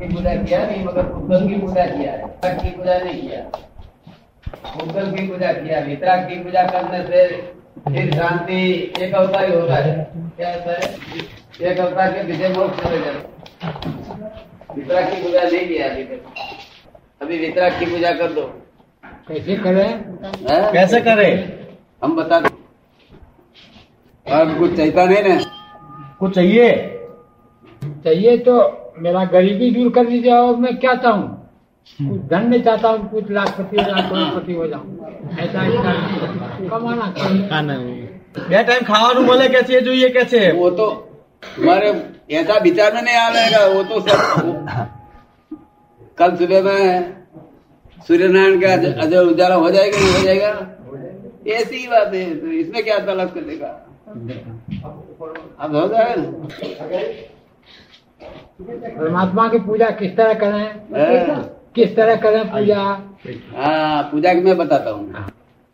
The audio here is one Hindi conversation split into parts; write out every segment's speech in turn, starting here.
की पूजा किया नहीं मगर पुद्गल की पूजा किया है। की पूजा नहीं किया। पुद्गल की पूजा किया वितराग की पूजा करने से फिर शांति एक अवतार ही होता है। क्या होता है? एक अवतार के पीछे मोक्ष चले जाते वितराग की पूजा नहीं किया अभी तक। अभी वितराग की पूजा कर दो। कैसे करें? हैं? कैसे करें? हम बता दो। और कुछ चाहता नहीं ना? कुछ चाहिए? चाहिए तो मेरा गरीबी दूर कर दीजिए और मैं क्या चाहूँ कुछ धन नहीं चाहता हूँ कुछ लाखपति हो जाऊँ करोड़पति हो जाऊँ ऐसा इच्छा नहीं कमाना चाहिए બે ટાઈમ ખાવાનું મળે કે છે એ જોઈએ કે છે वो तो तुम्हारे ऐसा विचार में नहीं आ रहेगा वो तो सब कल सुबह में सूर्य नारायण का अज- अजय उजाला हो जाएगा नहीं हो जाएगा ऐसी ही बात है तो इसमें क्या तलब कर देगा अब हो जाएगा ना परमात्मा की पूजा किस तरह करें? हाँ। किस तरह करें पूजा? हाँ पूजा की मैं बताता हूँ।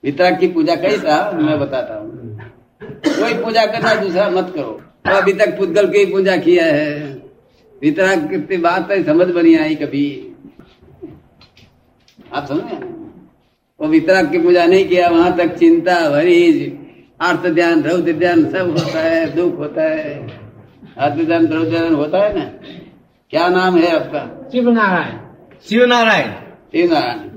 वितरक की पूजा कैसा मैं बताता हूँ। कोई पूजा करना दूसरा मत करो। तो अभी तक पुद्गल की पूजा किया है। वितरक की बात है समझ बनी आई कभी। आप समझे? वो वितरक की पूजा नहीं किया वहाँ तक चिंता भरीज अर्थ ध्यान रौद्र ध्यान सब होता है दुख होता है। आत्मज्ञान द्रव्यदान होता है ना? क्या नाम है आपका? शिव नारायण शिव नारायण शिव नारायण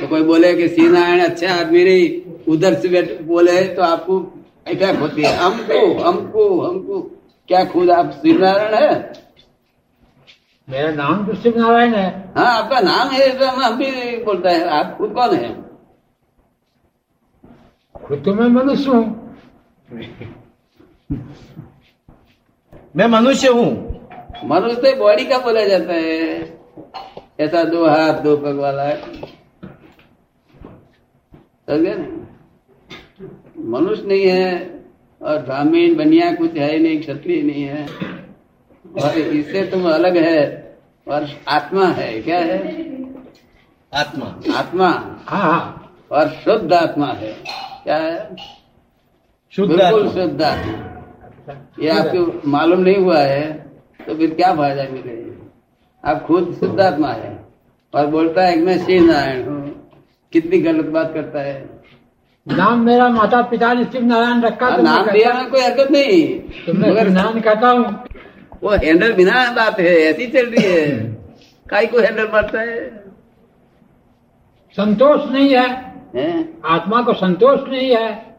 तो कोई बोले कि शिव नारायण अच्छे आदमी नहीं उधर से बोले तो आपको इफ़ेक्ट होती है। हमको हमको हमको। क्या खुद आप शिव नारायण है? मेरा नाम तो शिव नारायण है। हाँ आपका नाम है तो हम भी बोलता है। आप खुद कौन है? खुद तो मैं मनुष्य हूँ। मैं मनुष्य हूँ। मनुष्य तो बॉडी का बोला जाता है। ऐसा दो हाथ दो पग वाला है। मनुष्य नहीं है और ब्राह्मीण बनिया कुछ है नहीं क्षत्रिय नहीं है। और इससे तुम अलग है और आत्मा है। क्या है? आत्मा। आत्मा। हाँ, हाँ। और शुद्ध आत्मा है। क्या है? शुद्ध आत्मा। शुद्ध आत्मा। ये आपको मालूम नहीं हुआ है तो फिर क्या फ़ायदा मिले? आप खुद शुद्ध आत्मा है और बोलता है मैं श्री नारायण हूँ। कितनी गलत बात करता है। नाम मेरा माता पिता ने शिव नारायण रखा तो नाम दिया में कोई हरकत नहीं। तो मगर नारायण कहता हूँ। वो हैंडल बिना बात है ऐसी चल रही है। काई को हैंडल मारता है। संतोष नहीं है। हैं? आत्मा को संतोष नहीं है।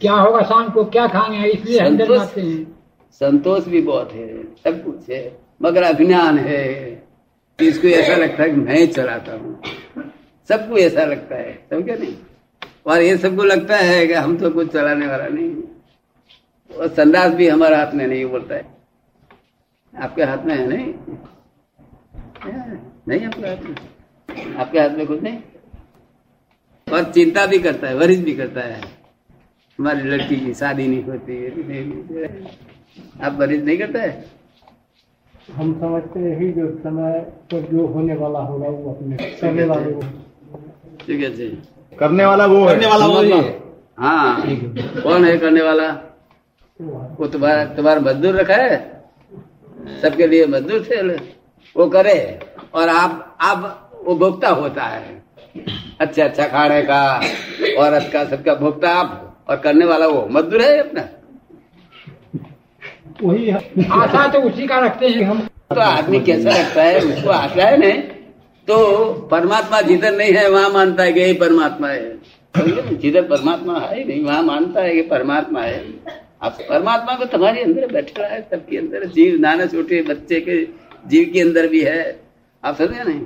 क्या होगा शाम को? क्या खाएँगे? इसलिए हैंडल संतोष- हैं। संतोष भी बहुत है सब कुछ है मगर अभिमान है। इसको ऐसा लगता है कि मैं चलाता हूँ। सबको ऐसा लगता है समझे नहीं? और ये सबको लगता है कि हम तो कुछ चलाने वाला नहीं और संदास भी हमारे हाथ में नहीं बोलता है। आपके हाथ में है नहीं? नहीं आपके हाथ में। आपके हाथ में कुछ नहीं? और चिंता भी करता है वरिज भी करता है। हमारी लड़की की शादी नहीं होती है आप वरिज नहीं करता है हम समझते हैं ही जो समय पर जो होने वाला होगा वो अपने करने वाले वो ठीक है जी। करने वाला वो करने वाला वो है। हाँ। कौन है करने वाला? वो तुम्हारा तुम्हारा मजदूर रखा है? सबके लिए मजदूर थे वो करे। और आप आप वो भोक्ता होता है। अच्छा अच्छा खाने का औरत का सबका भोक्ता आप और करने वाला वो मजदूर है अपना? वही है। आशा तो उसी का रखते हैं हम। तो आदमी कैसा रखता है? उसको आशा है नहीं तो परमात्मा जिधर नहीं है वहाँ मानता है कि यही परमात्मा है। समझे ना? जिधर परमात्मा है ही नहीं वहाँ मानता है कि परमात्मा है। अब परमात्मा को तुम्हारे अंदर बैठ रहा है सबके अंदर। जीव नाना छोटे बच्चे के जीव के अंदर भी है। आप समझे नहीं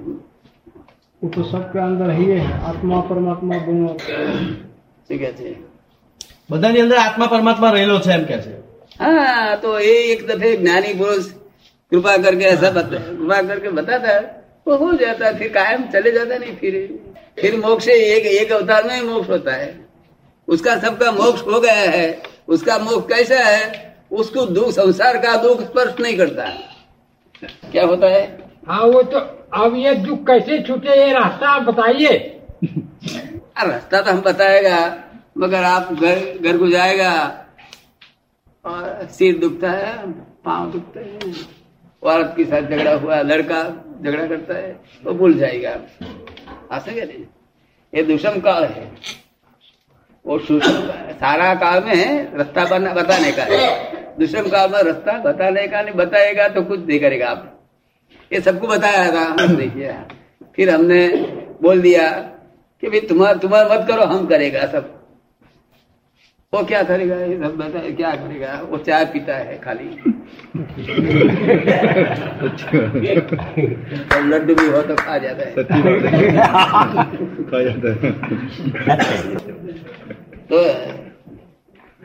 वो तो सबके अंदर ही है। आत्मा परमात्मा दोनों। ठीक है। બધાની અંદર આત્મા પરમાત્મા રહેલો છે એમ કે છે हाँ तो ये एक दफे ज्ञानी पुरुष कृपा करके ऐसा बता कृपा करके बताता है वो हो जाता है फिर कायम चले जाता नहीं फिर फिर मोक्ष एक एक अवतार में ही मोक्ष होता है उसका सबका मोक्ष हो गया है उसका मोक्ष कैसा है उसको दुख संसार का दुख स्पर्श नहीं करता क्या होता है हाँ वो तो अब ये दुख कैसे छूटे ये रास्ता आप बताइए आ, रास्ता तो हम बताएगा मगर आप घर घर को जाएगा और सिर दुखता है, पाँव दुखते हैं। औरत के साथ झगड़ा हुआ, लड़का झगड़ा करता है तो भूल जाएगा। आ सके नहीं? ये दुष्म काल है। वो सारा काल में रास्ता बना, बताने का है। दुष्म काल में रास्ता बताने का नहीं, बताएगा तो कुछ नहीं करेगा आप। ये सबको बताया था, हमने फिर हमने बोल दिया कि भाई तुम्हारा तुम्हारा मत करो, हम करेगा सब। वो क्या करेगा? ये सब बता क्या करेगा? वो चाय पीता है खाली। और लड्डू भी हो तो खा जाता है। खा जाता है। तो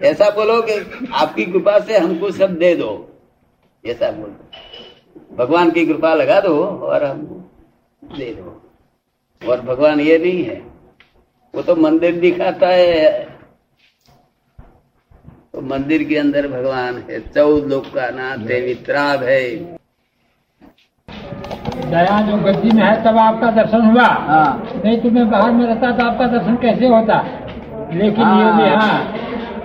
ऐसा बोलो कि आपकी कृपा से हमको सब दे दो। ऐसा बोलो। भगवान की कृपा लगा दो और हमको दे दो। और भगवान ये नहीं है। वो तो मंदिर दिखाता है। मंदिर के अंदर भगवान है। चौदह लोग का नाथ है वित्राग है। दया जो गद्दी में है तब आपका दर्शन हुआ। हाँ। नहीं तुम्हें मैं बाहर में रहता तो आपका दर्शन कैसे होता? लेकिन ये भी हाँ। हाँ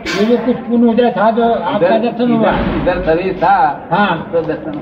ये जो कुछ पुण्य उदय था जो आपका दर्शन हुआ। इधर शरीर था। हाँ। तो दर्शन